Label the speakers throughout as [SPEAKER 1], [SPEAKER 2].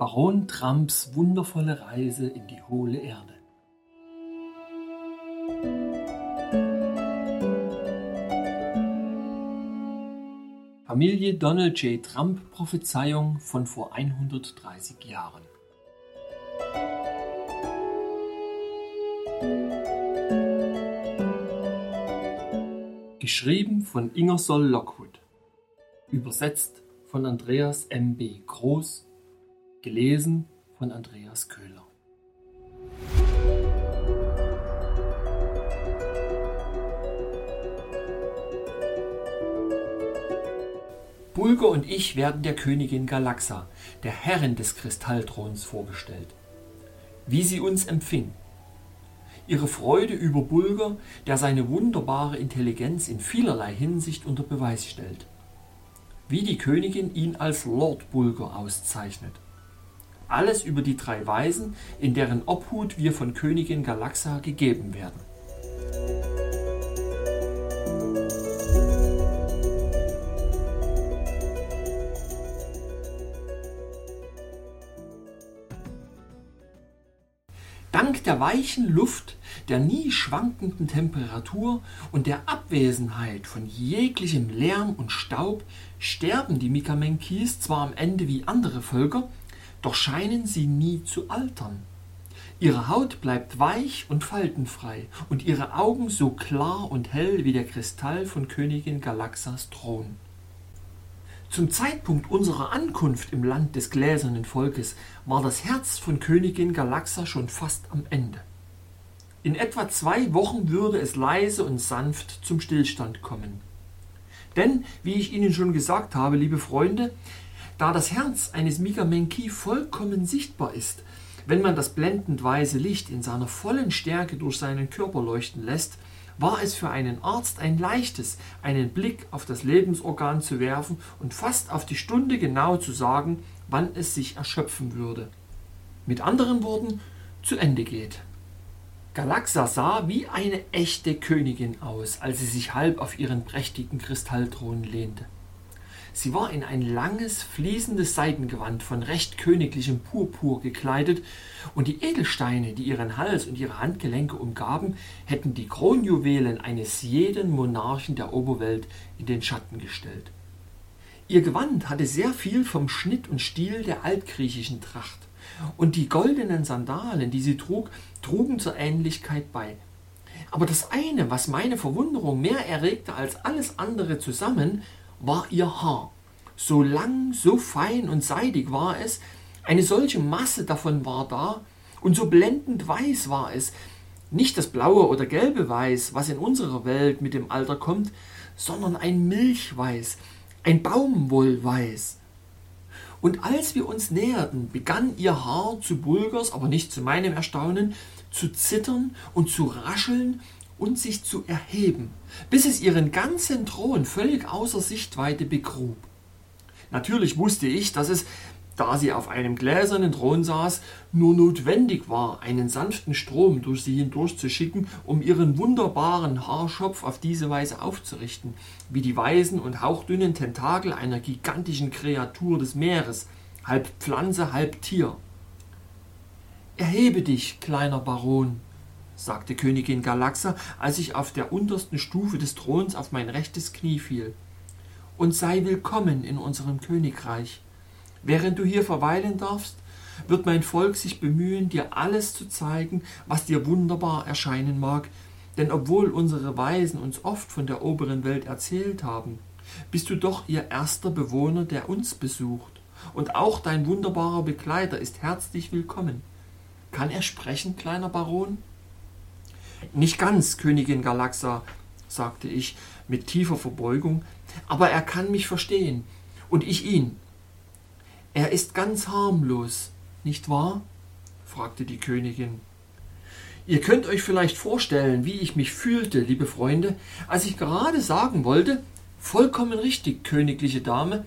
[SPEAKER 1] Baron Trumps wundervolle Reise in die hohle Erde. Familie Donald J. Trump Prophezeiung von vor 130 Jahren. Geschrieben von Ingersoll Lockwood. Übersetzt von Andreas M. B. Groß. Gelesen von Andreas Köhler. Bulger und ich werden der Königin Galaxa, der Herrin des Kristallthrons, vorgestellt. Wie sie uns empfing. Ihre Freude über Bulger, der seine wunderbare Intelligenz in vielerlei Hinsicht unter Beweis stellt. Wie die Königin ihn als Lord Bulger auszeichnet. Alles über die drei Weisen, in deren Obhut wir von Königin Galaxa gegeben werden. Dank der weichen Luft, der nie schwankenden Temperatur und der Abwesenheit von jeglichem Lärm und Staub sterben die Mikamenkis zwar am Ende wie andere Völker, doch scheinen sie nie zu altern. Ihre Haut bleibt weich und faltenfrei und ihre Augen so klar und hell wie der Kristall von Königin Galaxas Thron. Zum Zeitpunkt unserer Ankunft im Land des gläsernen Volkes war das Herz von Königin Galaxa schon fast am Ende. In etwa zwei Wochen würde es leise und sanft zum Stillstand kommen. Denn, wie ich Ihnen schon gesagt habe, liebe Freunde, da das Herz eines Megamenki vollkommen sichtbar ist, wenn man das blendend weiße Licht in seiner vollen Stärke durch seinen Körper leuchten lässt, war es für einen Arzt ein leichtes, einen Blick auf das Lebensorgan zu werfen und fast auf die Stunde genau zu sagen, wann es sich erschöpfen würde. Mit anderen Worten, zu Ende geht. Galaxa sah wie eine echte Königin aus, als sie sich halb auf ihren prächtigen Kristallthron lehnte. Sie war in ein langes, fließendes Seidengewand von recht königlichem Purpur gekleidet, und die Edelsteine, die ihren Hals und ihre Handgelenke umgaben, hätten die Kronjuwelen eines jeden Monarchen der Oberwelt in den Schatten gestellt. Ihr Gewand hatte sehr viel vom Schnitt und Stil der altgriechischen Tracht, und die goldenen Sandalen, die sie trug, trugen zur Ähnlichkeit bei. Aber das eine, was meine Verwunderung mehr erregte als alles andere zusammen, war ihr Haar. So lang, so fein und seidig war es, eine solche Masse davon war da, und so blendend weiß war es, nicht das blaue oder gelbe Weiß, was in unserer Welt mit dem Alter kommt, sondern ein Milchweiß, ein Baumwollweiß. Und als wir uns näherten, begann ihr Haar zu Bulgers, aber nicht zu meinem Erstaunen, zu zittern und zu rascheln und sich zu erheben, bis es ihren ganzen Thron völlig außer Sichtweite begrub. Natürlich wusste ich, dass es, da sie auf einem gläsernen Thron saß, nur notwendig war, einen sanften Strom durch sie hindurchzuschicken, um ihren wunderbaren Haarschopf auf diese Weise aufzurichten, wie die weißen und hauchdünnen Tentakel einer gigantischen Kreatur des Meeres, halb Pflanze, halb Tier. Erhebe dich, kleiner Baron, sagte Königin Galaxa, als ich auf der untersten Stufe des Throns auf mein rechtes Knie fiel. Und sei willkommen in unserem Königreich. Während du hier verweilen darfst, wird mein Volk sich bemühen, dir alles zu zeigen, was dir wunderbar erscheinen mag, denn obwohl unsere Weisen uns oft von der oberen Welt erzählt haben, bist du doch ihr erster Bewohner, der uns besucht, und auch dein wunderbarer Begleiter ist herzlich willkommen. Kann er sprechen, kleiner Baron? Nicht ganz, Königin Galaxa, sagte ich mit tiefer Verbeugung, aber er kann mich verstehen und ich ihn. Er ist ganz harmlos, nicht wahr? fragte die Königin. Ihr könnt euch vielleicht vorstellen, wie ich mich fühlte, liebe Freunde, als ich gerade sagen wollte, vollkommen richtig, königliche Dame,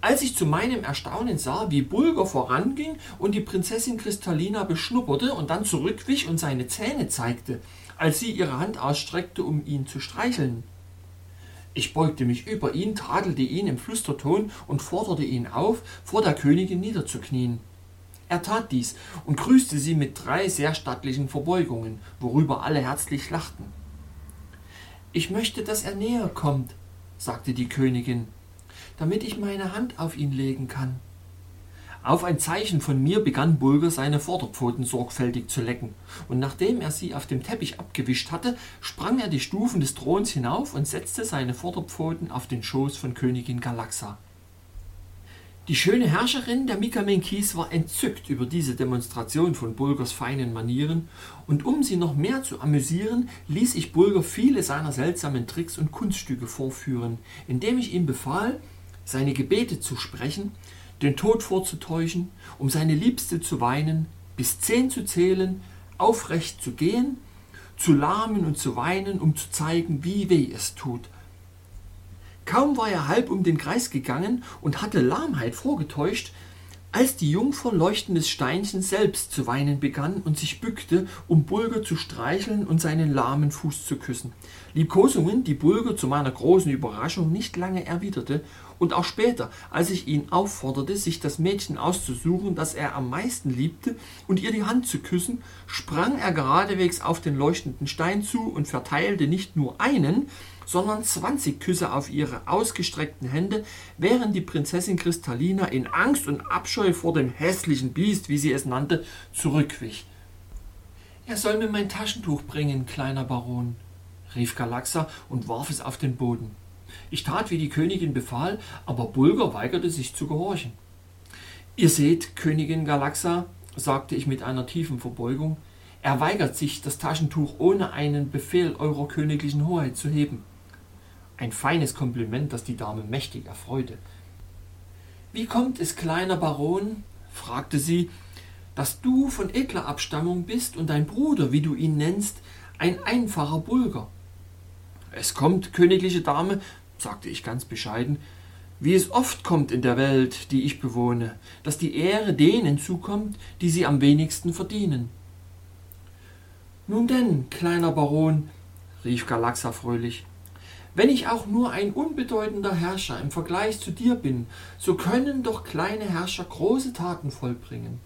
[SPEAKER 1] als ich zu meinem Erstaunen sah, wie Bulger voranging und die Prinzessin Kristallina beschnupperte und dann zurückwich und seine Zähne zeigte als sie ihre Hand ausstreckte, um ihn zu streicheln. Ich beugte mich über ihn, tadelte ihn im Flüsterton und forderte ihn auf, vor der Königin niederzuknien. Er tat dies und grüßte sie mit drei sehr stattlichen Verbeugungen, worüber alle herzlich lachten. Ich möchte, dass er näher kommt, sagte die Königin, damit ich meine Hand auf ihn legen kann. Auf ein Zeichen von mir begann Bulger seine Vorderpfoten sorgfältig zu lecken, und nachdem er sie auf dem Teppich abgewischt hatte, sprang er die Stufen des Throns hinauf und setzte seine Vorderpfoten auf den Schoß von Königin Galaxa. Die schöne Herrscherin der Mikamenkis war entzückt über diese Demonstration von Bulgers feinen Manieren, und um sie noch mehr zu amüsieren, ließ ich Bulger viele seiner seltsamen Tricks und Kunststücke vorführen, indem ich ihm befahl, seine Gebete zu sprechen, den Tod vorzutäuschen, um seine Liebste zu weinen, bis zehn zu zählen, aufrecht zu gehen, zu lahmen und zu weinen, um zu zeigen, wie weh es tut, Kaum war er halb um den Kreis gegangen und hatte Lahmheit vorgetäuscht, als die Jungfer leuchtendes Steinchen selbst zu weinen begann und sich bückte, um Bulger zu streicheln und seinen lahmen Fuß zu küssen. Liebkosungen, die Bulger zu meiner großen Überraschung nicht lange erwiderte, und auch später, als ich ihn aufforderte, sich das Mädchen auszusuchen, das er am meisten liebte, und ihr die Hand zu küssen, sprang er geradewegs auf den leuchtenden Stein zu und verteilte nicht nur einen, sondern 20 Küsse auf ihre ausgestreckten Hände, während die Prinzessin Kristallina in Angst und Abscheu vor dem hässlichen Biest, wie sie es nannte, zurückwich. Er soll mir mein Taschentuch bringen, kleiner Baron, rief Galaxa und warf es auf den Boden. Ich tat, wie die Königin befahl, aber Bulger weigerte sich zu gehorchen. Ihr seht, Königin Galaxa, sagte ich mit einer tiefen Verbeugung, er weigert sich, das Taschentuch ohne einen Befehl eurer königlichen Hoheit zu heben. Ein feines Kompliment, das die Dame mächtig erfreute. Wie kommt es, kleiner Baron, fragte sie, dass du von edler Abstammung bist und dein Bruder, wie du ihn nennst, ein einfacher Bulger? Es kommt, königliche Dame, sagte ich ganz bescheiden, wie es oft kommt in der Welt, die ich bewohne, dass die Ehre denen zukommt, die sie am wenigsten verdienen. Nun denn, kleiner Baron, rief Galaxa fröhlich, wenn ich auch nur ein unbedeutender Herrscher im Vergleich zu dir bin, so können doch kleine Herrscher große Taten vollbringen.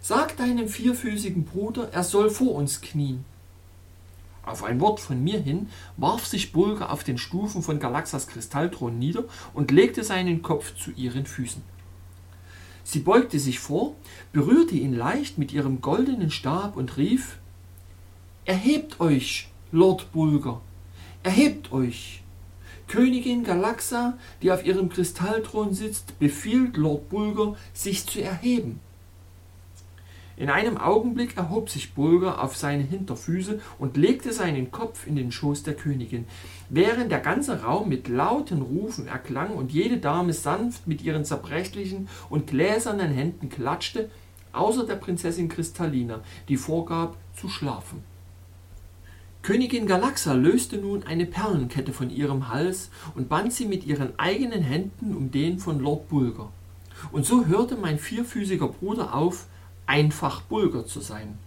[SPEAKER 1] Sag deinem vierfüßigen Bruder, er soll vor uns knien. Auf ein Wort von mir hin warf sich Bulger auf den Stufen von Galaxas Kristallthron nieder und legte seinen Kopf zu ihren Füßen. Sie beugte sich vor, berührte ihn leicht mit ihrem goldenen Stab und rief Erhebt euch, Lord Bulger, Erhebt euch! Königin Galaxa, die auf ihrem Kristallthron sitzt, befiehlt Lord Bulger, sich zu erheben. In einem Augenblick erhob sich Bulger auf seine Hinterfüße und legte seinen Kopf in den Schoß der Königin, während der ganze Raum mit lauten Rufen erklang und jede Dame sanft mit ihren zerbrechlichen und gläsernen Händen klatschte, außer der Prinzessin Kristallina, die vorgab zu schlafen. Königin Galaxa löste nun eine Perlenkette von ihrem Hals und band sie mit ihren eigenen Händen um den von Lord Bulger. Und so hörte mein vierfüßiger Bruder auf, einfach Bulger zu sein.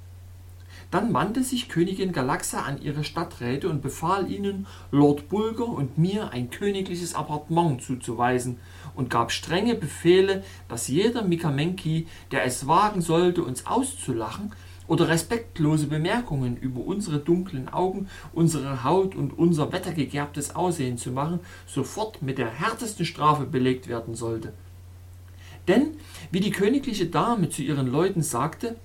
[SPEAKER 1] Dann wandte sich Königin Galaxa an ihre Stadträte und befahl ihnen, Lord Bulger und mir ein königliches Appartement zuzuweisen und gab strenge Befehle, dass jeder Mikamenki, der es wagen sollte, uns auszulachen, oder respektlose Bemerkungen über unsere dunklen Augen, unsere Haut und unser wettergegerbtes Aussehen zu machen, sofort mit der härtesten Strafe belegt werden sollte. Denn, wie die königliche Dame zu ihren Leuten sagte,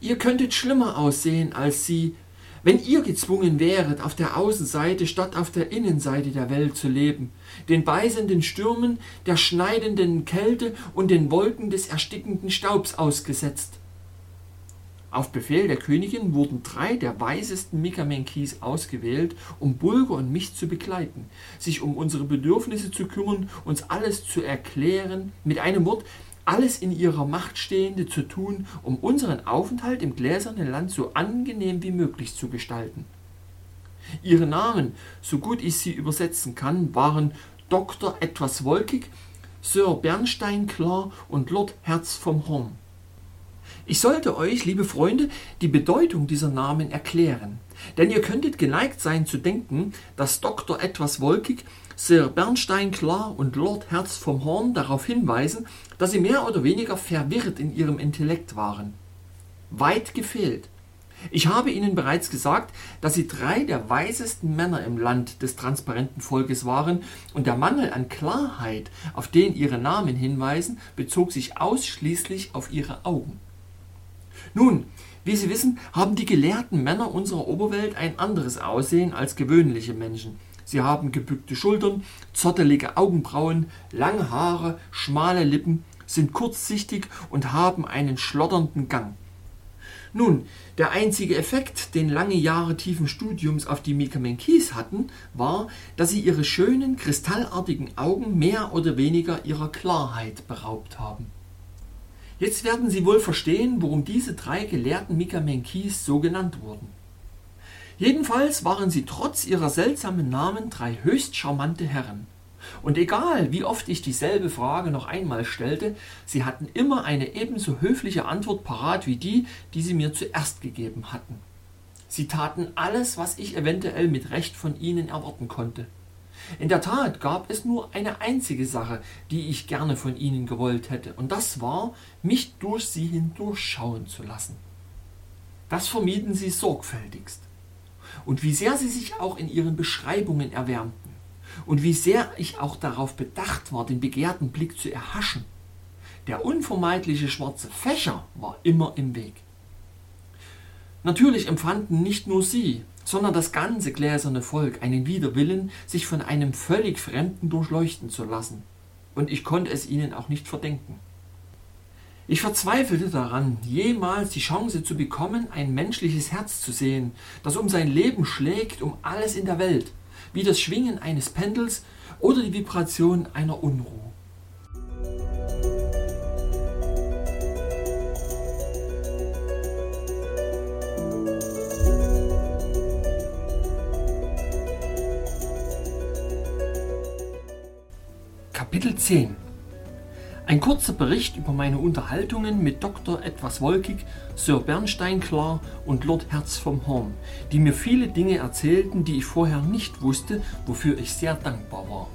[SPEAKER 1] ihr könntet schlimmer aussehen als sie, wenn ihr gezwungen wäret, auf der Außenseite statt auf der Innenseite der Welt zu leben, den beißenden Stürmen, der schneidenden Kälte und den Wolken des erstickenden Staubs ausgesetzt. Auf Befehl der Königin wurden drei der weisesten Mikamenkis ausgewählt, um Bulger und mich zu begleiten, sich um unsere Bedürfnisse zu kümmern, uns alles zu erklären, mit einem Wort alles in ihrer Macht Stehende zu tun, um unseren Aufenthalt im gläsernen Land so angenehm wie möglich zu gestalten. Ihre Namen, so gut ich sie übersetzen kann, waren Dr. etwas wolkig, Sir Bernstein klar und Lord Herz vom Horn. Ich sollte euch, liebe Freunde, die Bedeutung dieser Namen erklären. Denn ihr könntet geneigt sein zu denken, dass Doktor etwas wolkig Sir Bernstein Klar und Lord Herz vom Horn darauf hinweisen, dass sie mehr oder weniger verwirrt in ihrem Intellekt waren. Weit gefehlt. Ich habe Ihnen bereits gesagt, dass sie drei der weisesten Männer im Land des transparenten Volkes waren, und der Mangel an Klarheit, auf den ihre Namen hinweisen, bezog sich ausschließlich auf ihre Augen. Nun, wie Sie wissen, haben die gelehrten Männer unserer Oberwelt ein anderes Aussehen als gewöhnliche Menschen. Sie haben gebückte Schultern, zottelige Augenbrauen, lange Haare, schmale Lippen, sind kurzsichtig und haben einen schlotternden Gang. Nun, der einzige Effekt, den lange Jahre tiefen Studiums auf die Mikamenkis hatten, war, dass sie ihre schönen, kristallartigen Augen mehr oder weniger ihrer Klarheit beraubt haben. Jetzt werden Sie wohl verstehen, warum diese drei gelehrten Mikamenkis so genannt wurden. Jedenfalls waren sie trotz ihrer seltsamen Namen drei höchst charmante Herren. Und egal, wie oft ich dieselbe Frage noch einmal stellte, sie hatten immer eine ebenso höfliche Antwort parat wie die, die sie mir zuerst gegeben hatten. Sie taten alles, was ich eventuell mit Recht von ihnen erwarten konnte. In der Tat gab es nur eine einzige Sache, die ich gerne von ihnen gewollt hätte, und das war, mich durch sie hindurchschauen zu lassen. Das vermieden sie sorgfältigst. Und wie sehr sie sich auch in ihren Beschreibungen erwärmten und wie sehr ich auch darauf bedacht war, den begehrten Blick zu erhaschen. Der unvermeidliche schwarze Fächer war immer im Weg. Natürlich empfanden nicht nur sie, sondern das ganze gläserne Volk einen Widerwillen, sich von einem völlig Fremden durchleuchten zu lassen. Und ich konnte es ihnen auch nicht verdenken. Ich verzweifelte daran, jemals die Chance zu bekommen, ein menschliches Herz zu sehen, das um sein Leben schlägt, um alles in der Welt, wie das Schwingen eines Pendels oder die Vibration einer Unruhe. Kapitel 10 ein kurzer Bericht über meine Unterhaltungen mit Dr. etwas wolkig, Sir Bernstein klar und Lord Herz vom Horn, die mir viele Dinge erzählten, die ich vorher nicht wusste, wofür ich sehr dankbar war.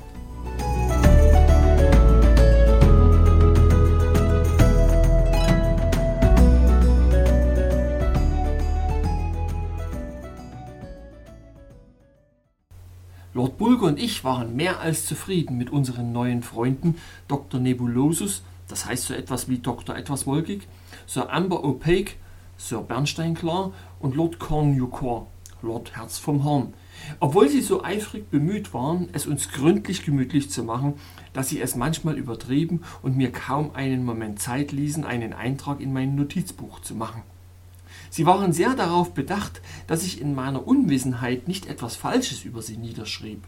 [SPEAKER 1] Lord Bulger und ich waren mehr als zufrieden mit unseren neuen Freunden Dr. Nebulosus, das heißt so etwas wie Dr. etwas wolkig, Sir Amber Opaque, Sir Bernstein klar und Lord Cornucore, Lord Herz vom Horn. Obwohl sie so eifrig bemüht waren, es uns gründlich gemütlich zu machen, dass sie es manchmal übertrieben und mir kaum einen Moment Zeit ließen, einen Eintrag in mein Notizbuch zu machen. Sie waren sehr darauf bedacht, dass ich in meiner Unwissenheit nicht etwas Falsches über sie niederschrieb.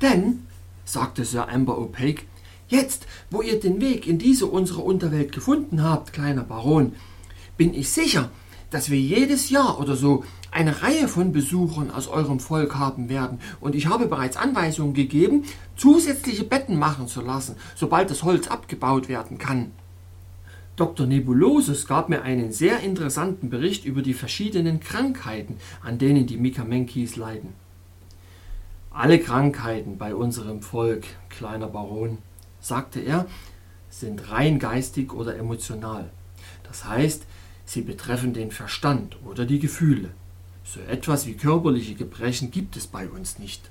[SPEAKER 1] Denn, sagte Sir Amber Opaque, jetzt, wo ihr den Weg in diese unsere Unterwelt gefunden habt, kleiner Baron, bin ich sicher, dass wir jedes Jahr oder so eine Reihe von Besuchern aus eurem Volk haben werden, und ich habe bereits Anweisungen gegeben, zusätzliche Betten machen zu lassen, sobald das Holz abgebaut werden kann. Dr. Nebulosus gab mir einen sehr interessanten Bericht über die verschiedenen Krankheiten, an denen die Mikamenkis leiden. Alle Krankheiten bei unserem Volk, kleiner Baron, sagte er, sind rein geistig oder emotional. Das heißt, sie betreffen den Verstand oder die Gefühle. So etwas wie körperliche Gebrechen gibt es bei uns nicht.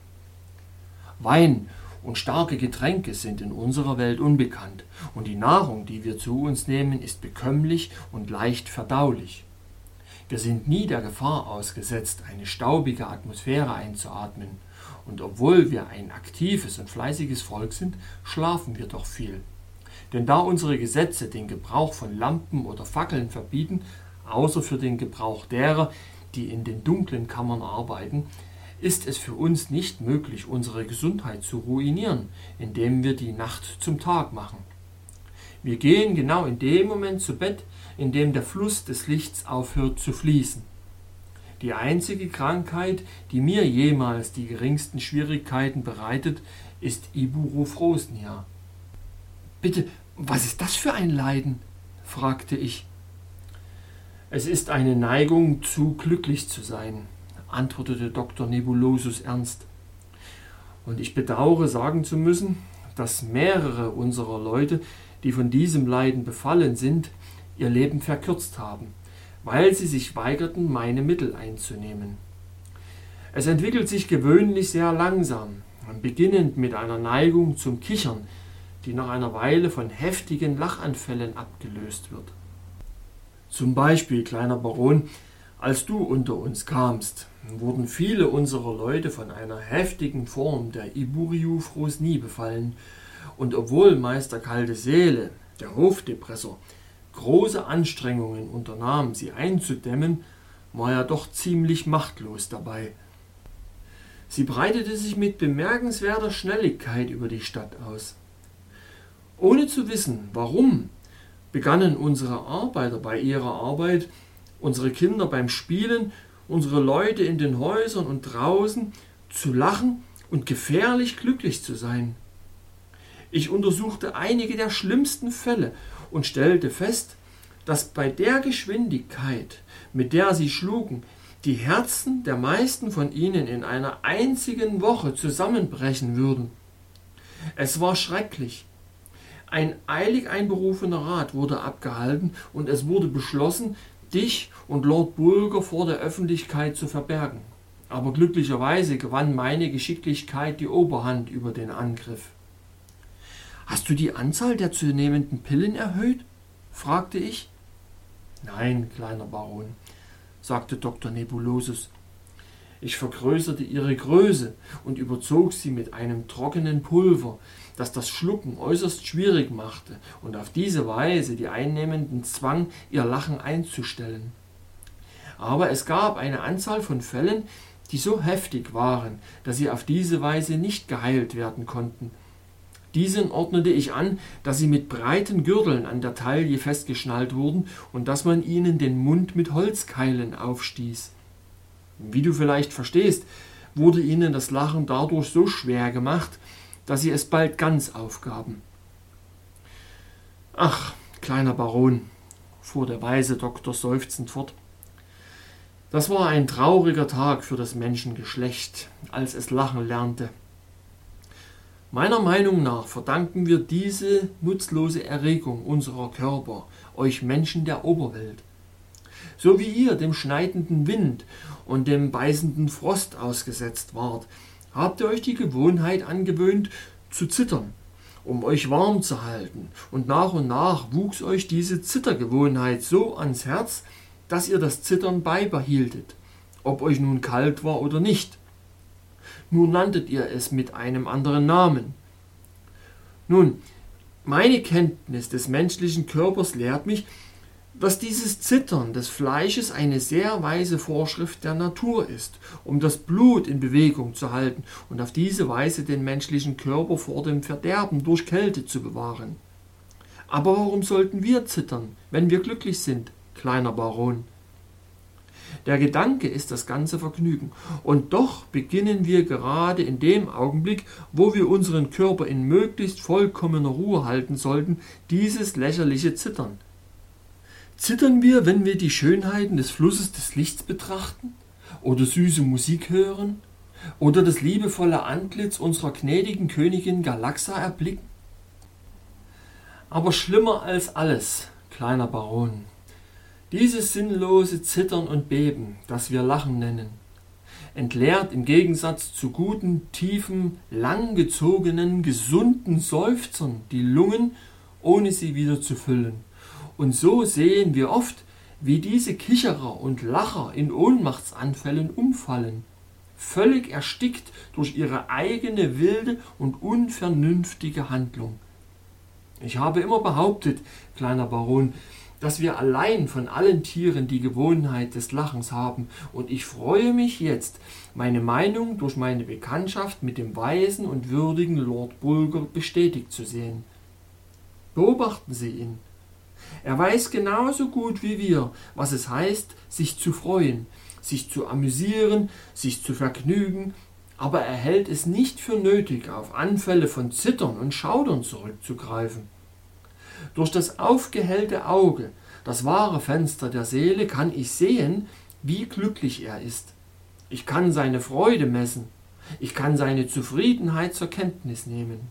[SPEAKER 1] Wein und starke Getränke sind in unserer Welt unbekannt, und die Nahrung, die wir zu uns nehmen, ist bekömmlich und leicht verdaulich. Wir sind nie der Gefahr ausgesetzt, eine staubige Atmosphäre einzuatmen, und obwohl wir ein aktives und fleißiges Volk sind, schlafen wir doch viel. Denn da unsere Gesetze den Gebrauch von Lampen oder Fackeln verbieten, außer für den Gebrauch derer, die in den dunklen Kammern arbeiten, ist es für uns nicht möglich, unsere Gesundheit zu ruinieren, indem wir die Nacht zum Tag machen. Wir gehen genau in dem Moment zu Bett, in dem der Fluss des Lichts aufhört zu fließen. Die einzige Krankheit, die mir jemals die geringsten Schwierigkeiten bereitet, ist Ibuprofrosnia. Bitte, was ist das für ein Leiden? fragte ich. Es ist eine Neigung, zu glücklich zu sein, antwortete Dr. Nebulosus ernst. Und ich bedauere sagen zu müssen, dass mehrere unserer Leute, die von diesem Leiden befallen sind, ihr Leben verkürzt haben, weil sie sich weigerten, meine Mittel einzunehmen. Es entwickelt sich gewöhnlich sehr langsam, beginnend mit einer Neigung zum Kichern, die nach einer Weile von heftigen Lachanfällen abgelöst wird. Zum Beispiel, kleiner Baron, als du unter uns kamst, wurden viele unserer Leute von einer heftigen Form der Iburiu-Frosnie befallen, und obwohl Meister Kalte Seele, der Hofdepressor, große Anstrengungen unternahm, sie einzudämmen, war er doch ziemlich machtlos dabei. Sie breitete sich mit bemerkenswerter Schnelligkeit über die Stadt aus. Ohne zu wissen, warum, begannen unsere Arbeiter bei ihrer Arbeit, unsere Kinder beim Spielen, unsere Leute in den Häusern und draußen zu lachen und gefährlich glücklich zu sein. Ich untersuchte einige der schlimmsten Fälle und stellte fest, dass bei der Geschwindigkeit, mit der sie schlugen, die Herzen der meisten von ihnen in einer einzigen Woche zusammenbrechen würden. Es war schrecklich. Ein eilig einberufener Rat wurde abgehalten und es wurde beschlossen, dich und Lord Bulger vor der Öffentlichkeit zu verbergen. Aber glücklicherweise gewann meine Geschicklichkeit die Oberhand über den Angriff. Hast du die Anzahl der zu nehmenden Pillen erhöht? fragte ich. Nein, kleiner Baron, sagte Dr. Nebulosus. Ich vergrößerte ihre Größe und überzog sie mit einem trockenen Pulver, das das Schlucken äußerst schwierig machte und auf diese Weise die Einnehmenden zwang, ihr Lachen einzustellen. Aber es gab eine Anzahl von Fällen, die so heftig waren, dass sie auf diese Weise nicht geheilt werden konnten. Diesen ordnete ich an, dass sie mit breiten Gürteln an der Taille festgeschnallt wurden und dass man ihnen den Mund mit Holzkeilen aufstieß. Wie du vielleicht verstehst, wurde ihnen das Lachen dadurch so schwer gemacht, dass sie es bald ganz aufgaben. Ach, kleiner Baron, fuhr der weise Doktor seufzend fort, das war ein trauriger Tag für das Menschengeschlecht, als es lachen lernte. Meiner Meinung nach verdanken wir diese nutzlose Erregung unserer Körper euch Menschen der Oberwelt so wie ihr dem schneidenden Wind und dem beißenden Frost ausgesetzt wart, habt ihr euch die Gewohnheit angewöhnt zu zittern, um euch warm zu halten, und nach und nach wuchs euch diese Zittergewohnheit so ans Herz, dass ihr das Zittern beibehieltet, ob euch nun kalt war oder nicht. Nur nanntet ihr es mit einem anderen Namen. Nun, meine Kenntnis des menschlichen Körpers lehrt mich, dass dieses Zittern des Fleisches eine sehr weise Vorschrift der Natur ist, um das Blut in Bewegung zu halten und auf diese Weise den menschlichen Körper vor dem Verderben durch Kälte zu bewahren. Aber warum sollten wir zittern, wenn wir glücklich sind, kleiner Baron? Der Gedanke ist das ganze Vergnügen, und doch beginnen wir gerade in dem Augenblick, wo wir unseren Körper in möglichst vollkommener Ruhe halten sollten, dieses lächerliche Zittern. Zittern wir, wenn wir die Schönheiten des Flusses des Lichts betrachten? Oder süße Musik hören? Oder das liebevolle Antlitz unserer gnädigen Königin Galaxa erblicken? Aber schlimmer als alles, kleiner Baron, dieses sinnlose Zittern und Beben, das wir Lachen nennen, entleert im Gegensatz zu guten, tiefen, langgezogenen, gesunden Seufzern die Lungen, ohne sie wieder zu füllen und so sehen wir oft, wie diese Kicherer und Lacher in Ohnmachtsanfällen umfallen, völlig erstickt durch ihre eigene wilde und unvernünftige Handlung. Ich habe immer behauptet, kleiner Baron, dass wir allein von allen Tieren die Gewohnheit des Lachens haben, und ich freue mich jetzt, meine Meinung durch meine Bekanntschaft mit dem weisen und würdigen Lord Bulger bestätigt zu sehen. Beobachten Sie ihn. Er weiß genauso gut wie wir, was es heißt, sich zu freuen, sich zu amüsieren, sich zu vergnügen, aber er hält es nicht für nötig, auf Anfälle von Zittern und Schaudern zurückzugreifen. Durch das aufgehellte Auge, das wahre Fenster der Seele, kann ich sehen, wie glücklich er ist. Ich kann seine Freude messen, Ich kann seine Zufriedenheit zur Kenntnis nehmen.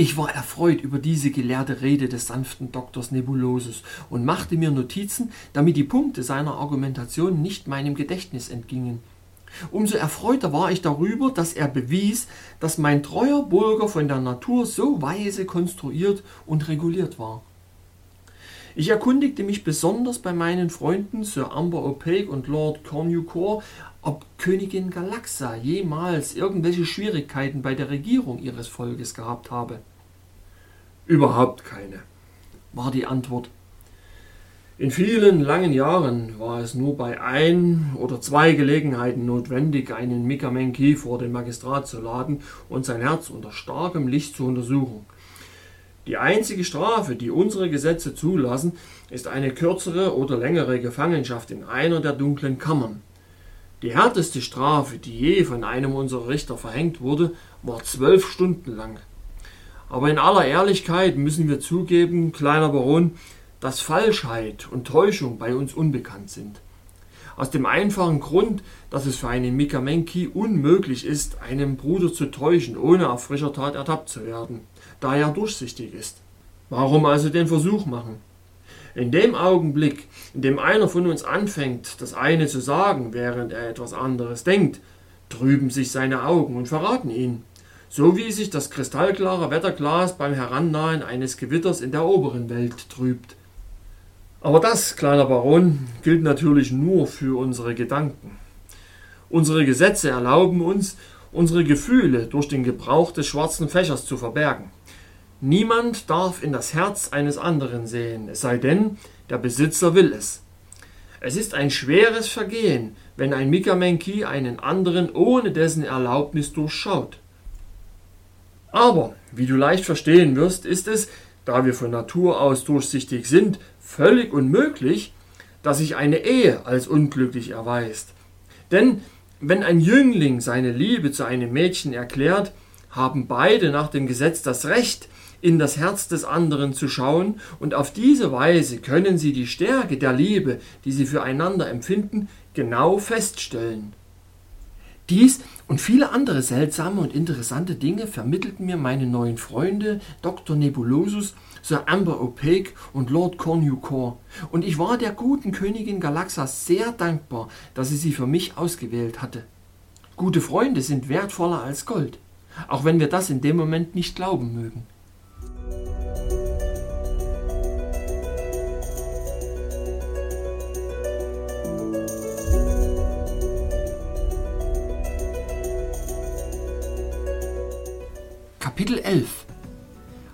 [SPEAKER 1] Ich war erfreut über diese gelehrte Rede des sanften Doktors Nebulosus und machte mir Notizen, damit die Punkte seiner Argumentation nicht meinem Gedächtnis entgingen. Umso erfreuter war ich darüber, dass er bewies, dass mein treuer Bulger von der Natur so weise konstruiert und reguliert war. Ich erkundigte mich besonders bei meinen Freunden Sir Amber O'Pake und Lord Cornucore, ob Königin Galaxa jemals irgendwelche Schwierigkeiten bei der Regierung ihres Volkes gehabt habe. Überhaupt keine, war die Antwort. In vielen langen Jahren war es nur bei ein oder zwei Gelegenheiten notwendig, einen Mikamenki vor den Magistrat zu laden und sein Herz unter starkem Licht zu untersuchen. Die einzige Strafe, die unsere Gesetze zulassen, ist eine kürzere oder längere Gefangenschaft in einer der dunklen Kammern. Die härteste Strafe, die je von einem unserer Richter verhängt wurde, war zwölf Stunden lang. Aber in aller Ehrlichkeit müssen wir zugeben, kleiner Baron, dass Falschheit und Täuschung bei uns unbekannt sind. Aus dem einfachen Grund, dass es für einen Mikamenki unmöglich ist, einen Bruder zu täuschen, ohne auf frischer Tat ertappt zu werden, da er durchsichtig ist. Warum also den Versuch machen? In dem Augenblick, in dem einer von uns anfängt, das eine zu sagen, während er etwas anderes denkt, trüben sich seine Augen und verraten ihn, so wie sich das kristallklare Wetterglas beim Herannahen eines Gewitters in der oberen Welt trübt. Aber das, kleiner Baron, gilt natürlich nur für unsere Gedanken. Unsere Gesetze erlauben uns, unsere Gefühle durch den Gebrauch des schwarzen Fächers zu verbergen. Niemand darf in das Herz eines anderen sehen, es sei denn, der Besitzer will es. Es ist ein schweres Vergehen, wenn ein Mikamenki einen anderen ohne dessen Erlaubnis durchschaut. Aber, wie du leicht verstehen wirst, ist es, da wir von Natur aus durchsichtig sind, völlig unmöglich, dass sich eine Ehe als unglücklich erweist. Denn wenn ein Jüngling seine Liebe zu einem Mädchen erklärt, haben beide nach dem Gesetz das Recht, in das Herz des anderen zu schauen, und auf diese Weise können sie die Stärke der Liebe, die sie füreinander empfinden, genau feststellen. Dies und viele andere seltsame und interessante Dinge vermittelten mir meine neuen Freunde Dr. Nebulosus, Sir Amber O'Pake und Lord Cornucore, und ich war der guten Königin Galaxa sehr dankbar, dass sie sie für mich ausgewählt hatte. Gute Freunde sind wertvoller als Gold, auch wenn wir das in dem Moment nicht glauben mögen. Kapitel 11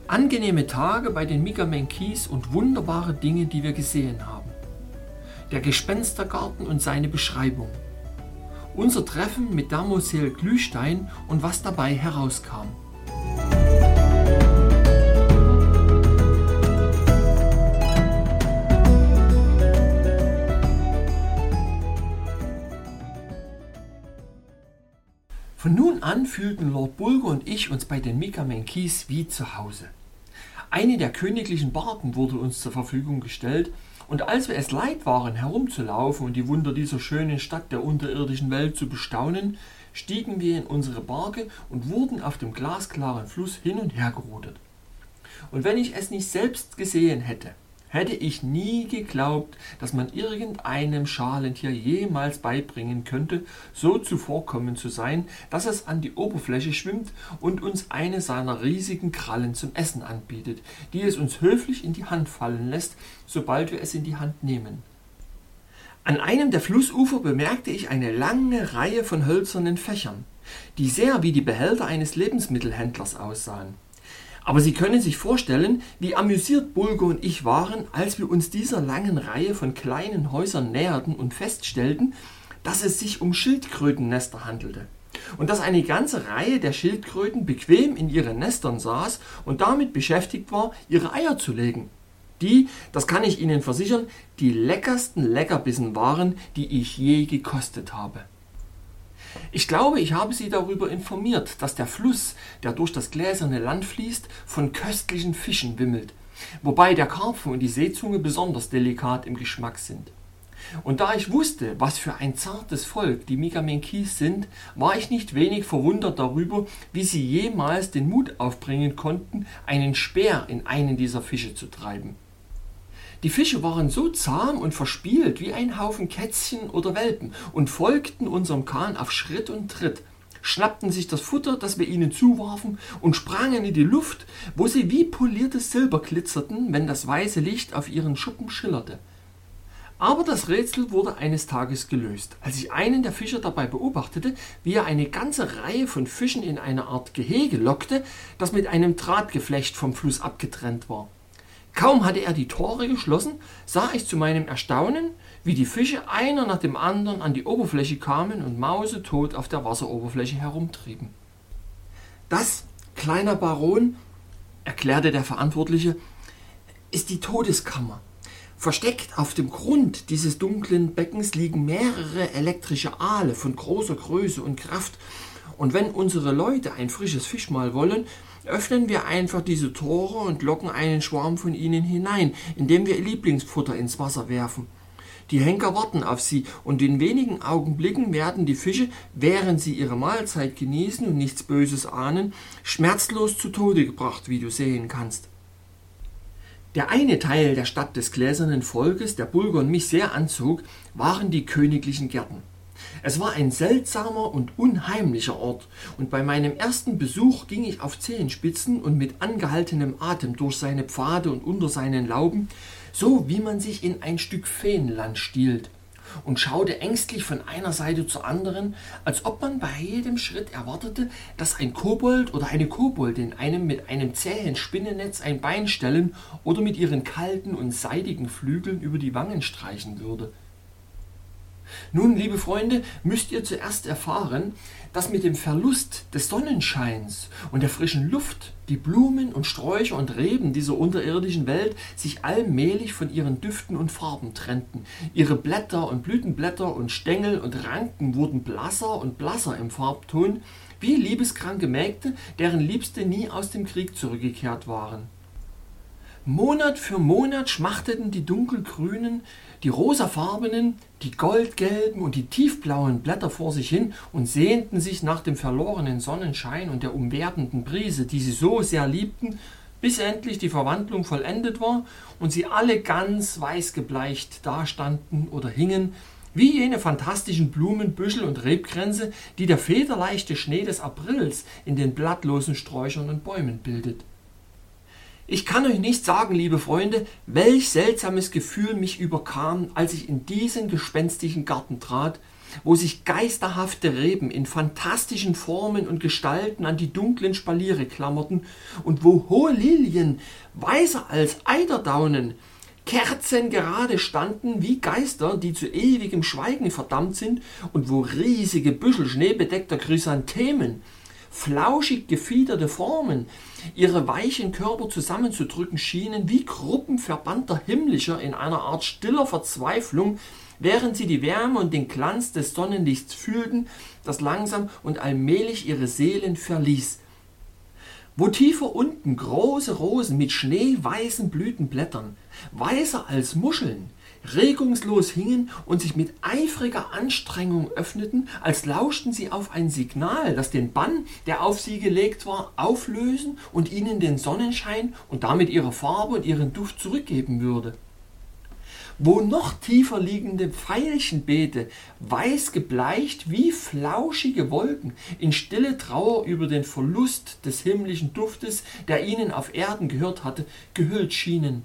[SPEAKER 1] Angenehme Tage bei den Migamenkis und wunderbare Dinge, die wir gesehen haben. Der Gespenstergarten und seine Beschreibung. Unser Treffen mit Damosel Glühstein und was dabei herauskam. Von nun an fühlten Lord Bulger und ich uns bei den Mikamenkis wie zu Hause. Eine der königlichen Barken wurde uns zur Verfügung gestellt, und als wir es leid waren, herumzulaufen und die Wunder dieser schönen Stadt der unterirdischen Welt zu bestaunen, stiegen wir in unsere Barke und wurden auf dem glasklaren Fluss hin und her gerudert. Und wenn ich es nicht selbst gesehen hätte, hätte ich nie geglaubt, dass man irgendeinem Schalentier jemals beibringen könnte, so zuvorkommen zu sein, dass es an die Oberfläche schwimmt und uns eine seiner riesigen Krallen zum Essen anbietet, die es uns höflich in die Hand fallen lässt, sobald wir es in die Hand nehmen. An einem der Flussufer bemerkte ich eine lange Reihe von hölzernen Fächern, die sehr wie die Behälter eines Lebensmittelhändlers aussahen. Aber Sie können sich vorstellen, wie amüsiert Bulgo und ich waren, als wir uns dieser langen Reihe von kleinen Häusern näherten und feststellten, dass es sich um Schildkrötennester handelte. Und dass eine ganze Reihe der Schildkröten bequem in ihren Nestern saß und damit beschäftigt war, ihre Eier zu legen. Die, das kann ich Ihnen versichern, die leckersten Leckerbissen waren, die ich je gekostet habe. Ich glaube, ich habe Sie darüber informiert, dass der Fluss, der durch das gläserne Land fließt, von köstlichen Fischen wimmelt, wobei der Karpfen und die Seezunge besonders delikat im Geschmack sind. Und da ich wusste, was für ein zartes Volk die Mikamenkis sind, war ich nicht wenig verwundert darüber, wie sie jemals den Mut aufbringen konnten, einen Speer in einen dieser Fische zu treiben. Die Fische waren so zahm und verspielt wie ein Haufen Kätzchen oder Welpen und folgten unserem Kahn auf Schritt und Tritt, schnappten sich das Futter, das wir ihnen zuwarfen, und sprangen in die Luft, wo sie wie poliertes Silber glitzerten, wenn das weiße Licht auf ihren Schuppen schillerte. Aber das Rätsel wurde eines Tages gelöst, als ich einen der Fischer dabei beobachtete, wie er eine ganze Reihe von Fischen in eine Art Gehege lockte, das mit einem Drahtgeflecht vom Fluss abgetrennt war. Kaum hatte er die Tore geschlossen, sah ich zu meinem Erstaunen, wie die Fische einer nach dem anderen an die Oberfläche kamen und mausetot auf der Wasseroberfläche herumtrieben. Das, kleiner Baron, erklärte der Verantwortliche, ist die Todeskammer. Versteckt auf dem Grund dieses dunklen Beckens liegen mehrere elektrische Aale von großer Größe und Kraft. Und wenn unsere Leute ein frisches Fischmahl wollen, öffnen wir einfach diese Tore und locken einen Schwarm von ihnen hinein, indem wir ihr Lieblingsfutter ins Wasser werfen. Die Henker warten auf sie, und in wenigen Augenblicken werden die Fische, während sie ihre Mahlzeit genießen und nichts Böses ahnen, schmerzlos zu Tode gebracht, wie du sehen kannst. Der eine Teil der Stadt des gläsernen Volkes, der Bulger mich sehr anzog, waren die königlichen Gärten. Es war ein seltsamer und unheimlicher Ort, und bei meinem ersten Besuch ging ich auf Zehenspitzen und mit angehaltenem Atem durch seine Pfade und unter seinen Lauben, so wie man sich in ein Stück Feenland stiehlt und schaute ängstlich von einer Seite zur anderen, als ob man bei jedem Schritt erwartete, dass ein Kobold oder eine Koboldin einem mit einem zähen Spinnennetz ein Bein stellen oder mit ihren kalten und seidigen Flügeln über die Wangen streichen würde. Nun, liebe Freunde, müsst ihr zuerst erfahren, dass mit dem Verlust des Sonnenscheins und der frischen Luft die Blumen und Sträucher und Reben dieser unterirdischen Welt sich allmählich von ihren Düften und Farben trennten. Ihre Blätter und Blütenblätter und Stängel und Ranken wurden blasser und blasser im Farbton, wie liebeskranke Mägde, deren Liebste nie aus dem Krieg zurückgekehrt waren. Monat für Monat schmachteten die dunkelgrünen, die rosafarbenen, die goldgelben und die tiefblauen Blätter vor sich hin und sehnten sich nach dem verlorenen Sonnenschein und der umwerbenden Brise, die sie so sehr liebten, bis endlich die Verwandlung vollendet war und sie alle ganz weißgebleicht dastanden oder hingen, wie jene fantastischen Blumenbüschel und Rebkränze, die der federleichte Schnee des Aprils in den blattlosen Sträuchern und Bäumen bildet. Ich kann euch nicht sagen, liebe Freunde, welch seltsames Gefühl mich überkam, als ich in diesen gespenstischen Garten trat, wo sich geisterhafte Reben in fantastischen Formen und Gestalten an die dunklen Spaliere klammerten und wo hohe Lilien, weißer als Eiderdaunen, Kerzen gerade standen wie Geister, die zu ewigem Schweigen verdammt sind, und wo riesige Büschel schneebedeckter Chrysanthemen flauschig gefiederte Formen ihre weichen Körper zusammenzudrücken schienen, wie Gruppen verbannter Himmlischer in einer Art stiller Verzweiflung, während sie die Wärme und den Glanz des Sonnenlichts fühlten, das langsam und allmählich ihre Seelen verließ. Wo tiefer unten große Rosen mit schneeweißen Blütenblättern, weißer als Muscheln, regungslos hingen und sich mit eifriger Anstrengung öffneten, als lauschten sie auf ein Signal, das den Bann, der auf sie gelegt war, auflösen und ihnen den Sonnenschein und damit ihre Farbe und ihren Duft zurückgeben würde. Wo noch tiefer liegende Veilchenbeete, weiß gebleicht wie flauschige Wolken, in stille Trauer über den Verlust des himmlischen Duftes, der ihnen auf Erden gehört hatte, gehüllt schienen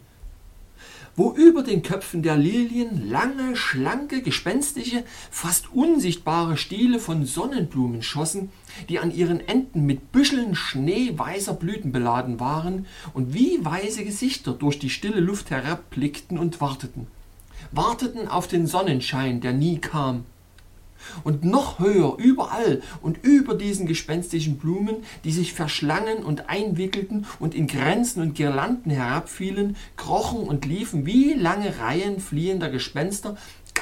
[SPEAKER 1] wo über den Köpfen der Lilien lange, schlanke, gespenstische, fast unsichtbare Stiele von Sonnenblumen schossen, die an ihren Enden mit Büscheln schneeweißer Blüten beladen waren und wie weiße Gesichter durch die stille Luft herabblickten und warteten. Warteten auf den Sonnenschein, der nie kam, und noch höher, überall und über diesen gespenstischen Blumen, die sich verschlangen und einwickelten und in Grenzen und Girlanden herabfielen, krochen und liefen wie lange Reihen fliehender Gespenster,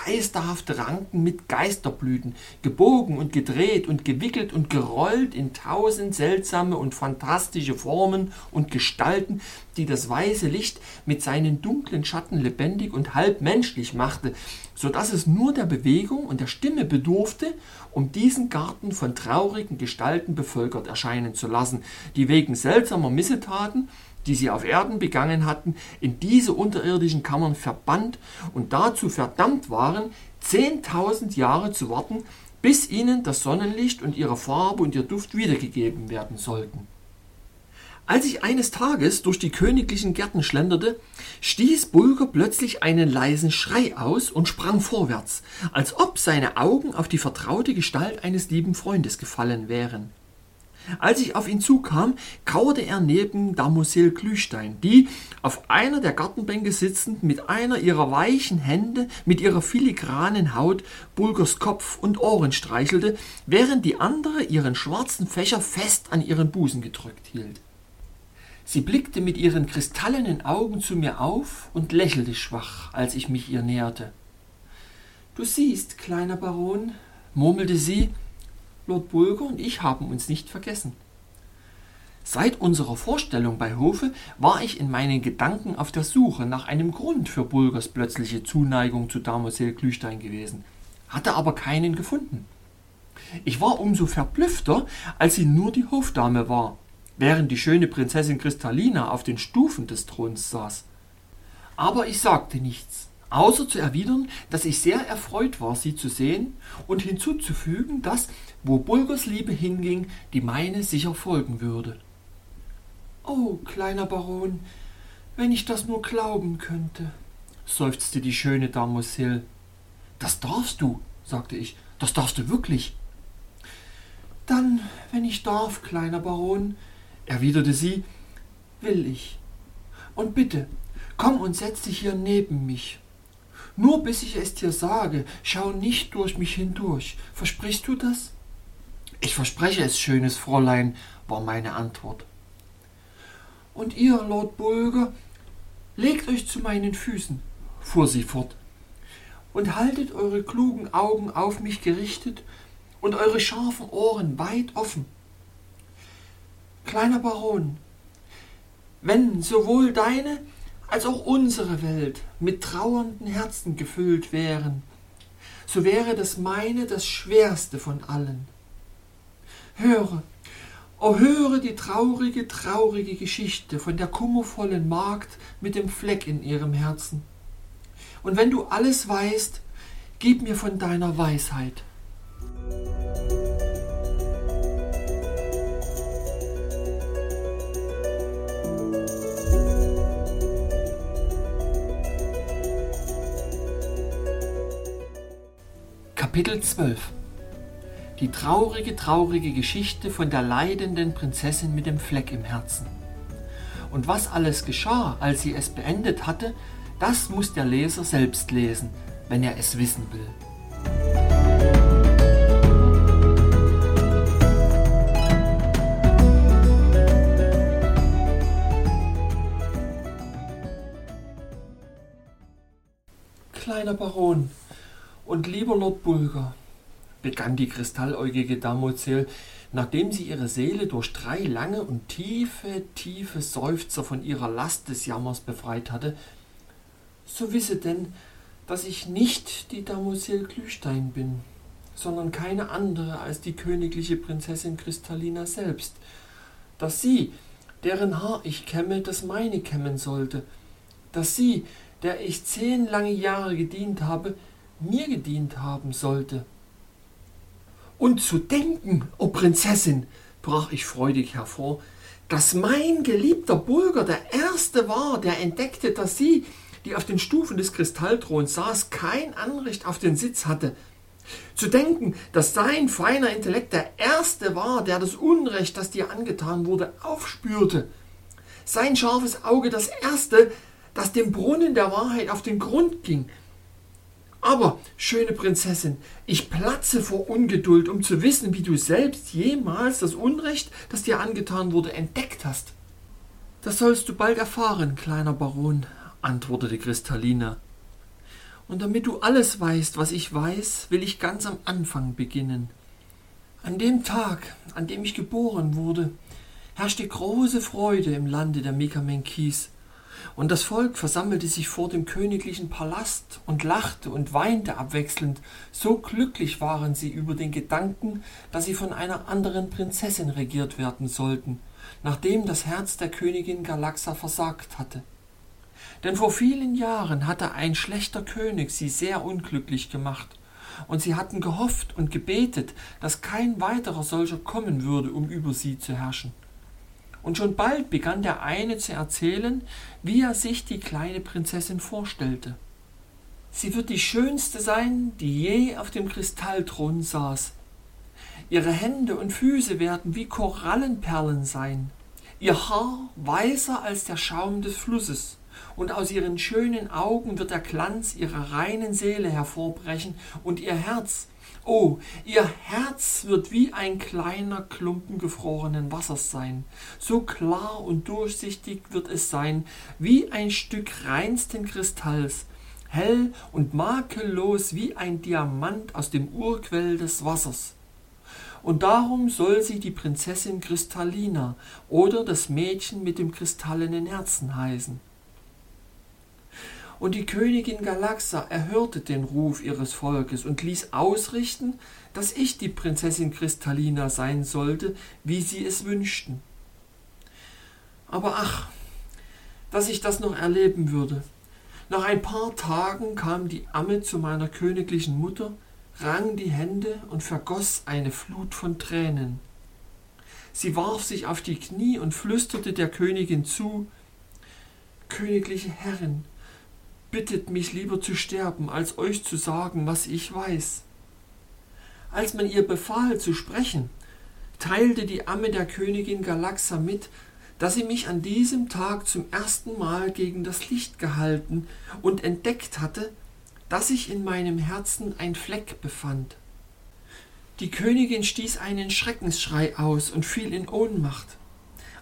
[SPEAKER 1] geisterhafte Ranken mit Geisterblüten, gebogen und gedreht und gewickelt und gerollt in tausend seltsame und fantastische Formen und Gestalten, die das weiße Licht mit seinen dunklen Schatten lebendig und halb menschlich machte, so dass es nur der Bewegung und der Stimme bedurfte, um diesen Garten von traurigen Gestalten bevölkert erscheinen zu lassen, die wegen seltsamer Missetaten die sie auf Erden begangen hatten, in diese unterirdischen Kammern verbannt und dazu verdammt waren, 10.000 Jahre zu warten, bis ihnen das Sonnenlicht und ihre Farbe und ihr Duft wiedergegeben werden sollten. Als ich eines Tages durch die königlichen Gärten schlenderte, stieß Bulger plötzlich einen leisen Schrei aus und sprang vorwärts, als ob seine Augen auf die vertraute Gestalt eines lieben Freundes gefallen wären. Als ich auf ihn zukam, kauerte er neben Damosel Glühstein, die, auf einer der Gartenbänke sitzend, mit einer ihrer weichen Hände, mit ihrer filigranen Haut Bulgers Kopf und Ohren streichelte, während die andere ihren schwarzen Fächer fest an ihren Busen gedrückt hielt. Sie blickte mit ihren kristallenen Augen zu mir auf und lächelte schwach, als ich mich ihr näherte. Du siehst, kleiner Baron, murmelte sie, Lord Bulger und ich haben uns nicht vergessen. Seit unserer Vorstellung bei Hofe war ich in meinen Gedanken auf der Suche nach einem Grund für Bulgers plötzliche Zuneigung zu Damosel Glühstein gewesen, hatte aber keinen gefunden. Ich war umso verblüffter, als sie nur die Hofdame war, während die schöne Prinzessin Kristallina auf den Stufen des Throns saß. Aber ich sagte nichts außer zu erwidern, dass ich sehr erfreut war, sie zu sehen und hinzuzufügen, dass, wo Bulgers Liebe hinging, die meine sicher folgen würde. Oh, kleiner Baron, wenn ich das nur glauben könnte, seufzte die schöne Damoiselle. Das darfst du, sagte ich, das darfst du wirklich. Dann, wenn ich darf, kleiner Baron, erwiderte sie, will ich. Und bitte, komm und setz dich hier neben mich. Nur bis ich es dir sage, schau nicht durch mich hindurch. Versprichst du das? Ich verspreche es, schönes Fräulein, war meine Antwort. Und ihr, Lord Bulger, legt euch zu meinen Füßen, fuhr sie fort, und haltet eure klugen Augen auf mich gerichtet und eure scharfen Ohren weit offen. Kleiner Baron, wenn sowohl deine als auch unsere Welt mit trauernden Herzen gefüllt wären, so wäre das meine das schwerste von allen. Höre, oh höre die traurige, traurige Geschichte von der kummervollen Magd mit dem Fleck in ihrem Herzen. Und wenn du alles weißt, gib mir von deiner Weisheit. Kapitel 12 Die traurige, traurige Geschichte von der leidenden Prinzessin mit dem Fleck im Herzen. Und was alles geschah, als sie es beendet hatte, das muss der Leser selbst lesen, wenn er es wissen will. Kleiner Baron, und lieber Lord Bulger, begann die kristalläugige Damozel, nachdem sie ihre Seele durch drei lange und tiefe, tiefe Seufzer von ihrer Last des Jammers befreit hatte, so wisse denn, dass ich nicht die Damozel Glühstein bin, sondern keine andere als die königliche Prinzessin Kristallina selbst, dass sie, deren Haar ich kämme, das meine kämmen sollte, dass sie, der ich zehn lange Jahre gedient habe, mir gedient haben sollte. Und zu denken, o oh Prinzessin, brach ich freudig hervor, dass mein geliebter Bulger der Erste war, der entdeckte, dass sie, die auf den Stufen des Kristallthrons saß, kein Anrecht auf den Sitz hatte. Zu denken, dass sein feiner Intellekt der Erste war, der das Unrecht, das dir angetan wurde, aufspürte. Sein scharfes Auge das Erste, das dem Brunnen der Wahrheit auf den Grund ging. Aber, schöne Prinzessin, ich platze vor Ungeduld, um zu wissen, wie du selbst jemals das Unrecht, das dir angetan wurde, entdeckt hast. Das sollst du bald erfahren, kleiner Baron, antwortete Kristallina. Und damit du alles weißt, was ich weiß, will ich ganz am Anfang beginnen. An dem Tag, an dem ich geboren wurde, herrschte große Freude im Lande der Mekamenkis, und das Volk versammelte sich vor dem königlichen Palast und lachte und weinte abwechselnd, so glücklich waren sie über den Gedanken, dass sie von einer anderen Prinzessin regiert werden sollten, nachdem das Herz der Königin Galaxa versagt hatte. Denn vor vielen Jahren hatte ein schlechter König sie sehr unglücklich gemacht, und sie hatten gehofft und gebetet, dass kein weiterer solcher kommen würde, um über sie zu herrschen. Und schon bald begann der eine zu erzählen, wie er sich die kleine Prinzessin vorstellte. Sie wird die schönste sein, die je auf dem Kristallthron saß. Ihre Hände und Füße werden wie Korallenperlen sein, ihr Haar weißer als der Schaum des Flusses, und aus ihren schönen Augen wird der Glanz ihrer reinen Seele hervorbrechen, und ihr Herz Oh, ihr Herz wird wie ein kleiner Klumpen gefrorenen Wassers sein. So klar und durchsichtig wird es sein, wie ein Stück reinsten Kristalls, hell und makellos wie ein Diamant aus dem Urquell des Wassers. Und darum soll sie die Prinzessin Kristallina oder das Mädchen mit dem kristallenen Herzen heißen. Und die Königin Galaxa erhörte den Ruf ihres Volkes und ließ ausrichten, dass ich die Prinzessin Kristallina sein sollte, wie sie es wünschten. Aber ach, dass ich das noch erleben würde. Nach ein paar Tagen kam die Amme zu meiner königlichen Mutter, rang die Hände und vergoß eine Flut von Tränen. Sie warf sich auf die Knie und flüsterte der Königin zu Königliche Herrin, bittet mich lieber zu sterben, als euch zu sagen, was ich weiß. Als man ihr befahl zu sprechen, teilte die Amme der Königin Galaxa mit, dass sie mich an diesem Tag zum ersten Mal gegen das Licht gehalten und entdeckt hatte, dass sich in meinem Herzen ein Fleck befand. Die Königin stieß einen Schreckensschrei aus und fiel in Ohnmacht.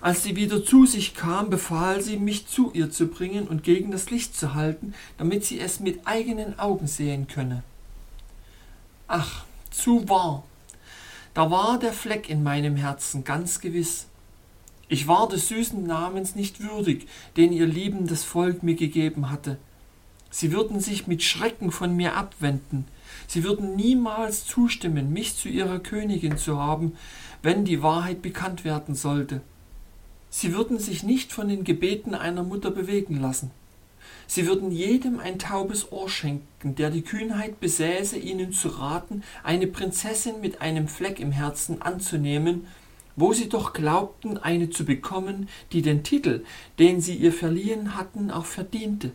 [SPEAKER 1] Als sie wieder zu sich kam, befahl sie, mich zu ihr zu bringen und gegen das Licht zu halten, damit sie es mit eigenen Augen sehen könne. Ach, zu wahr. Da war der Fleck in meinem Herzen ganz gewiss. Ich war des süßen Namens nicht würdig, den ihr liebendes Volk mir gegeben hatte. Sie würden sich mit Schrecken von mir abwenden. Sie würden niemals zustimmen, mich zu ihrer Königin zu haben, wenn die Wahrheit bekannt werden sollte. Sie würden sich nicht von den Gebeten einer Mutter bewegen lassen. Sie würden jedem ein taubes Ohr schenken, der die Kühnheit besäße, ihnen zu raten, eine Prinzessin mit einem Fleck im Herzen anzunehmen, wo sie doch glaubten, eine zu bekommen, die den Titel, den sie ihr verliehen hatten, auch verdiente.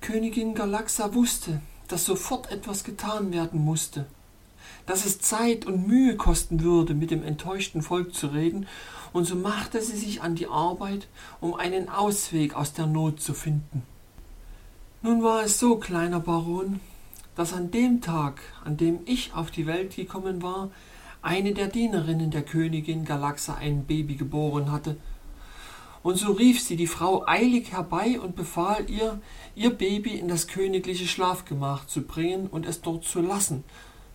[SPEAKER 1] Königin Galaxa wusste, dass sofort etwas getan werden musste, dass es Zeit und Mühe kosten würde, mit dem enttäuschten Volk zu reden, und so machte sie sich an die Arbeit, um einen Ausweg aus der Not zu finden. Nun war es so, kleiner Baron, dass an dem Tag, an dem ich auf die Welt gekommen war, eine der Dienerinnen der Königin Galaxa ein Baby geboren hatte, und so rief sie die Frau eilig herbei und befahl ihr, ihr Baby in das königliche Schlafgemach zu bringen und es dort zu lassen,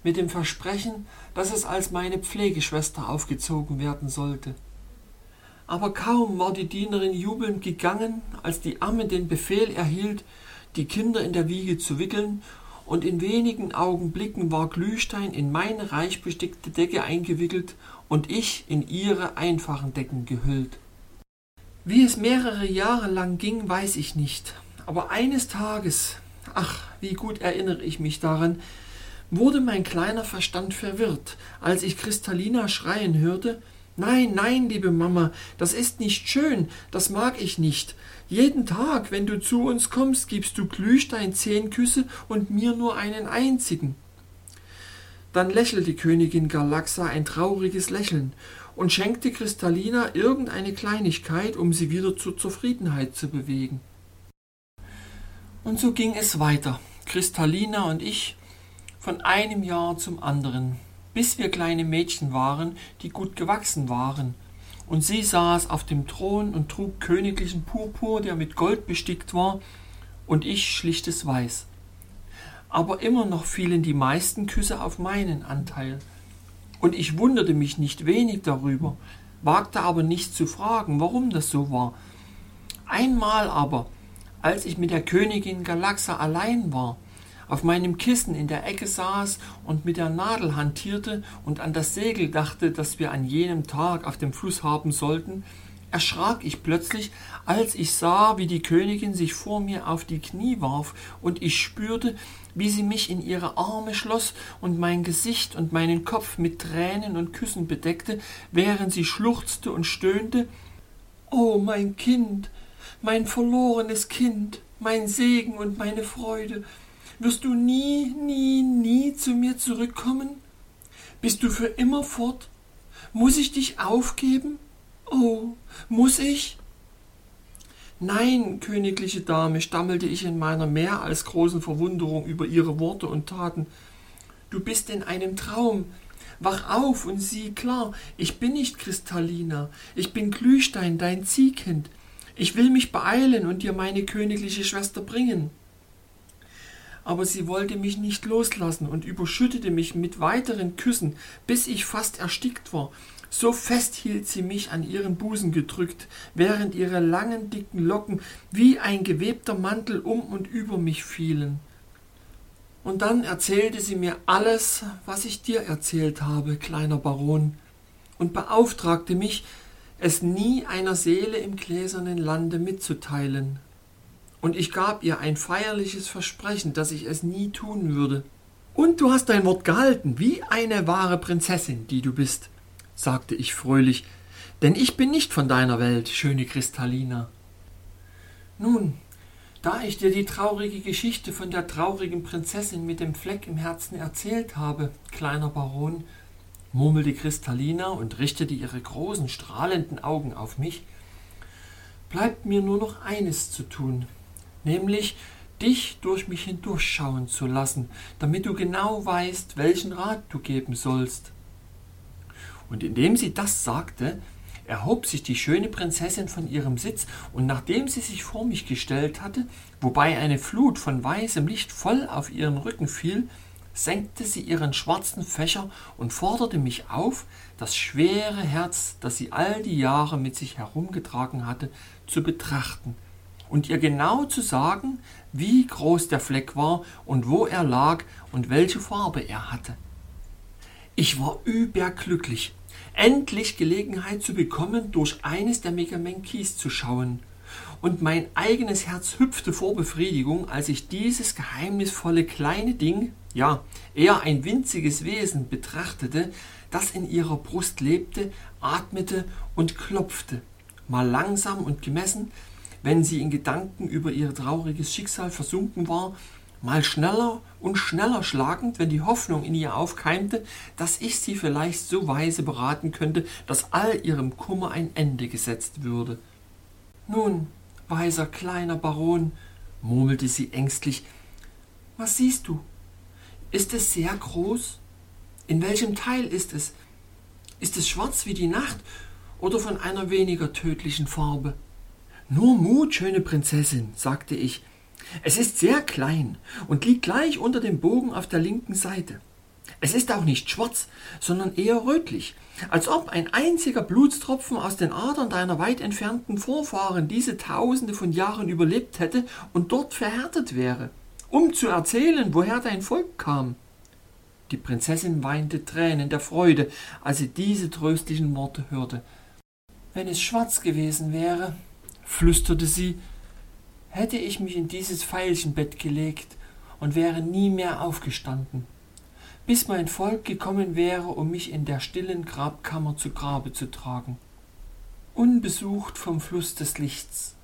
[SPEAKER 1] mit dem Versprechen, dass es als meine Pflegeschwester aufgezogen werden sollte. Aber kaum war die Dienerin jubelnd gegangen, als die Amme den Befehl erhielt, die Kinder in der Wiege zu wickeln, und in wenigen Augenblicken war Glühstein in meine reich bestickte Decke eingewickelt und ich in ihre einfachen Decken gehüllt. Wie es mehrere Jahre lang ging, weiß ich nicht, aber eines Tages, ach, wie gut erinnere ich mich daran, wurde mein kleiner Verstand verwirrt, als ich Kristallina schreien hörte, Nein, nein, liebe Mama, das ist nicht schön, das mag ich nicht. Jeden Tag, wenn du zu uns kommst, gibst du Glühstein zehn Küsse und mir nur einen einzigen. Dann lächelte Königin Galaxa ein trauriges Lächeln und schenkte Kristallina irgendeine Kleinigkeit, um sie wieder zur Zufriedenheit zu bewegen. Und so ging es weiter, Kristallina und ich, von einem Jahr zum anderen, bis wir kleine Mädchen waren, die gut gewachsen waren. Und sie saß auf dem Thron und trug königlichen Purpur, der mit Gold bestickt war, und ich schlichtes Weiß. Aber immer noch fielen die meisten Küsse auf meinen Anteil. Und ich wunderte mich nicht wenig darüber, wagte aber nicht zu fragen, warum das so war. Einmal aber, als ich mit der Königin Galaxa allein war, auf meinem Kissen in der Ecke saß und mit der Nadel hantierte und an das Segel dachte, das wir an jenem Tag auf dem Fluss haben sollten, erschrak ich plötzlich, als ich sah, wie die Königin sich vor mir auf die Knie warf, und ich spürte, wie sie mich in ihre Arme schloss und mein Gesicht und meinen Kopf mit Tränen und Küssen bedeckte, während sie schluchzte und stöhnte. Oh mein Kind, mein verlorenes Kind, mein Segen und meine Freude, wirst du nie, nie, nie zu mir zurückkommen? Bist du für immer fort? Muss ich dich aufgeben? Oh, muss ich? Nein, königliche Dame, stammelte ich in meiner mehr als großen Verwunderung über ihre Worte und Taten. Du bist in einem Traum. Wach auf und sieh klar, ich bin nicht Kristallina, ich bin Glühstein, dein Ziehkind. Ich will mich beeilen und dir meine königliche Schwester bringen aber sie wollte mich nicht loslassen und überschüttete mich mit weiteren Küssen, bis ich fast erstickt war. So fest hielt sie mich an ihren Busen gedrückt, während ihre langen, dicken Locken wie ein gewebter Mantel um und über mich fielen. Und dann erzählte sie mir alles, was ich dir erzählt habe, kleiner Baron, und beauftragte mich, es nie einer Seele im gläsernen Lande mitzuteilen und ich gab ihr ein feierliches Versprechen, dass ich es nie tun würde. Und du hast dein Wort gehalten, wie eine wahre Prinzessin, die du bist, sagte ich fröhlich, denn ich bin nicht von deiner Welt, schöne Kristallina. Nun, da ich dir die traurige Geschichte von der traurigen Prinzessin mit dem Fleck im Herzen erzählt habe, kleiner Baron, murmelte Kristallina und richtete ihre großen, strahlenden Augen auf mich, bleibt mir nur noch eines zu tun, nämlich dich durch mich hindurchschauen zu lassen, damit du genau weißt, welchen Rat du geben sollst. Und indem sie das sagte, erhob sich die schöne Prinzessin von ihrem Sitz, und nachdem sie sich vor mich gestellt hatte, wobei eine Flut von weißem Licht voll auf ihren Rücken fiel, senkte sie ihren schwarzen Fächer und forderte mich auf, das schwere Herz, das sie all die Jahre mit sich herumgetragen hatte, zu betrachten und ihr genau zu sagen, wie groß der Fleck war und wo er lag und welche Farbe er hatte. Ich war überglücklich, endlich Gelegenheit zu bekommen, durch eines der Megamenkis zu schauen. Und mein eigenes Herz hüpfte vor Befriedigung, als ich dieses geheimnisvolle kleine Ding, ja, eher ein winziges Wesen betrachtete, das in ihrer Brust lebte, atmete und klopfte, mal langsam und gemessen, wenn sie in Gedanken über ihr trauriges Schicksal versunken war, mal schneller und schneller schlagend, wenn die Hoffnung in ihr aufkeimte, dass ich sie vielleicht so weise beraten könnte, dass all ihrem Kummer ein Ende gesetzt würde. Nun, weiser kleiner Baron, murmelte sie ängstlich, was siehst du? Ist es sehr groß? In welchem Teil ist es? Ist es schwarz wie die Nacht oder von einer weniger tödlichen Farbe? Nur Mut, schöne Prinzessin, sagte ich. Es ist sehr klein und liegt gleich unter dem Bogen auf der linken Seite. Es ist auch nicht schwarz, sondern eher rötlich, als ob ein einziger Blutstropfen aus den Adern deiner weit entfernten Vorfahren diese tausende von Jahren überlebt hätte und dort verhärtet wäre, um zu erzählen, woher dein Volk kam. Die Prinzessin weinte Tränen der Freude, als sie diese tröstlichen Worte hörte. Wenn es schwarz gewesen wäre, flüsterte sie, hätte ich mich in dieses Veilchenbett gelegt und wäre nie mehr aufgestanden, bis mein Volk gekommen wäre, um mich in der stillen Grabkammer zu Grabe zu tragen, unbesucht vom Fluss des Lichts.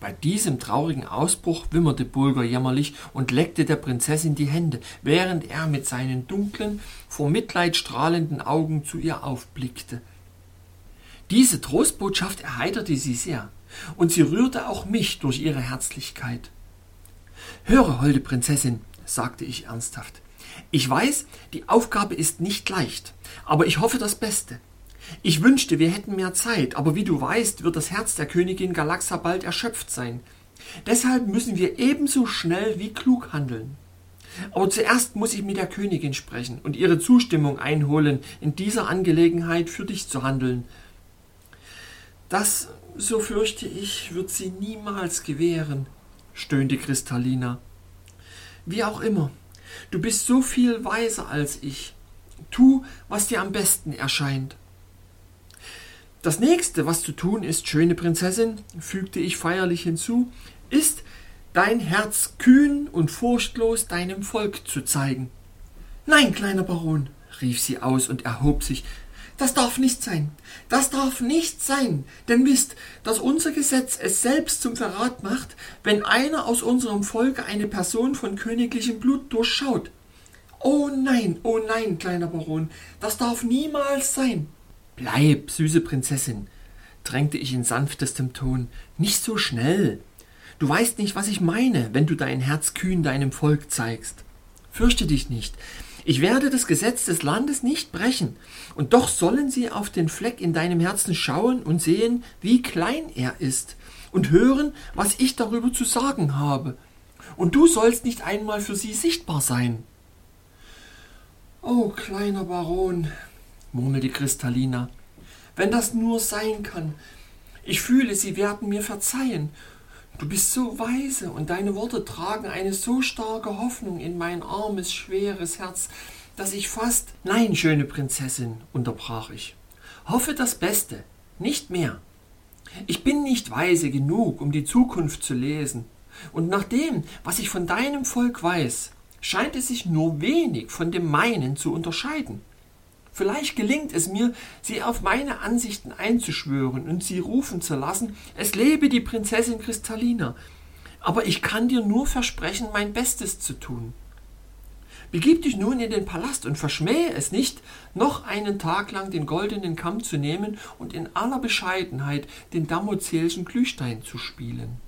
[SPEAKER 1] Bei diesem traurigen Ausbruch wimmerte Bulger jämmerlich und leckte der Prinzessin die Hände, während er mit seinen dunklen, vor Mitleid strahlenden Augen zu ihr aufblickte. Diese Trostbotschaft erheiterte sie sehr, und sie rührte auch mich durch ihre Herzlichkeit. Höre, holde Prinzessin, sagte ich ernsthaft, ich weiß, die Aufgabe ist nicht leicht, aber ich hoffe das Beste. Ich wünschte, wir hätten mehr Zeit, aber wie du weißt, wird das Herz der Königin Galaxa bald erschöpft sein. Deshalb müssen wir ebenso schnell wie klug handeln. Aber zuerst muss ich mit der Königin sprechen und ihre Zustimmung einholen, in dieser Angelegenheit für dich zu handeln. Das, so fürchte ich, wird sie niemals gewähren, stöhnte Kristallina. Wie auch immer, du bist so viel weiser als ich. Tu, was dir am besten erscheint. Das nächste, was zu tun ist, schöne Prinzessin, fügte ich feierlich hinzu, ist, dein Herz kühn und furchtlos deinem Volk zu zeigen. Nein, kleiner Baron, rief sie aus und erhob sich. Das darf nicht sein. Das darf nicht sein. Denn wisst, dass unser Gesetz es selbst zum Verrat macht, wenn einer aus unserem Volke eine Person von königlichem Blut durchschaut. Oh nein, oh nein, kleiner Baron, das darf niemals sein. Bleib, süße Prinzessin, drängte ich in sanftestem Ton, nicht so schnell. Du weißt nicht, was ich meine, wenn du dein Herz kühn deinem Volk zeigst. Fürchte dich nicht. Ich werde das Gesetz des Landes nicht brechen, und doch sollen sie auf den Fleck in deinem Herzen schauen und sehen, wie klein er ist, und hören, was ich darüber zu sagen habe. Und du sollst nicht einmal für sie sichtbar sein. Oh, kleiner Baron, murmelte Kristallina, wenn das nur sein kann. Ich fühle, sie werden mir verzeihen, Du bist so weise und deine Worte tragen eine so starke Hoffnung in mein armes, schweres Herz, dass ich fast. Nein, schöne Prinzessin, unterbrach ich. Hoffe das Beste, nicht mehr. Ich bin nicht weise genug, um die Zukunft zu lesen. Und nach dem, was ich von deinem Volk weiß, scheint es sich nur wenig von dem meinen zu unterscheiden. Vielleicht gelingt es mir, sie auf meine Ansichten einzuschwören und sie rufen zu lassen, es lebe die Prinzessin Kristallina. Aber ich kann dir nur versprechen, mein Bestes zu tun. Begib dich nun in den Palast und verschmähe es nicht, noch einen Tag lang den goldenen Kamm zu nehmen und in aller Bescheidenheit den Damozelschen Glühstein zu spielen.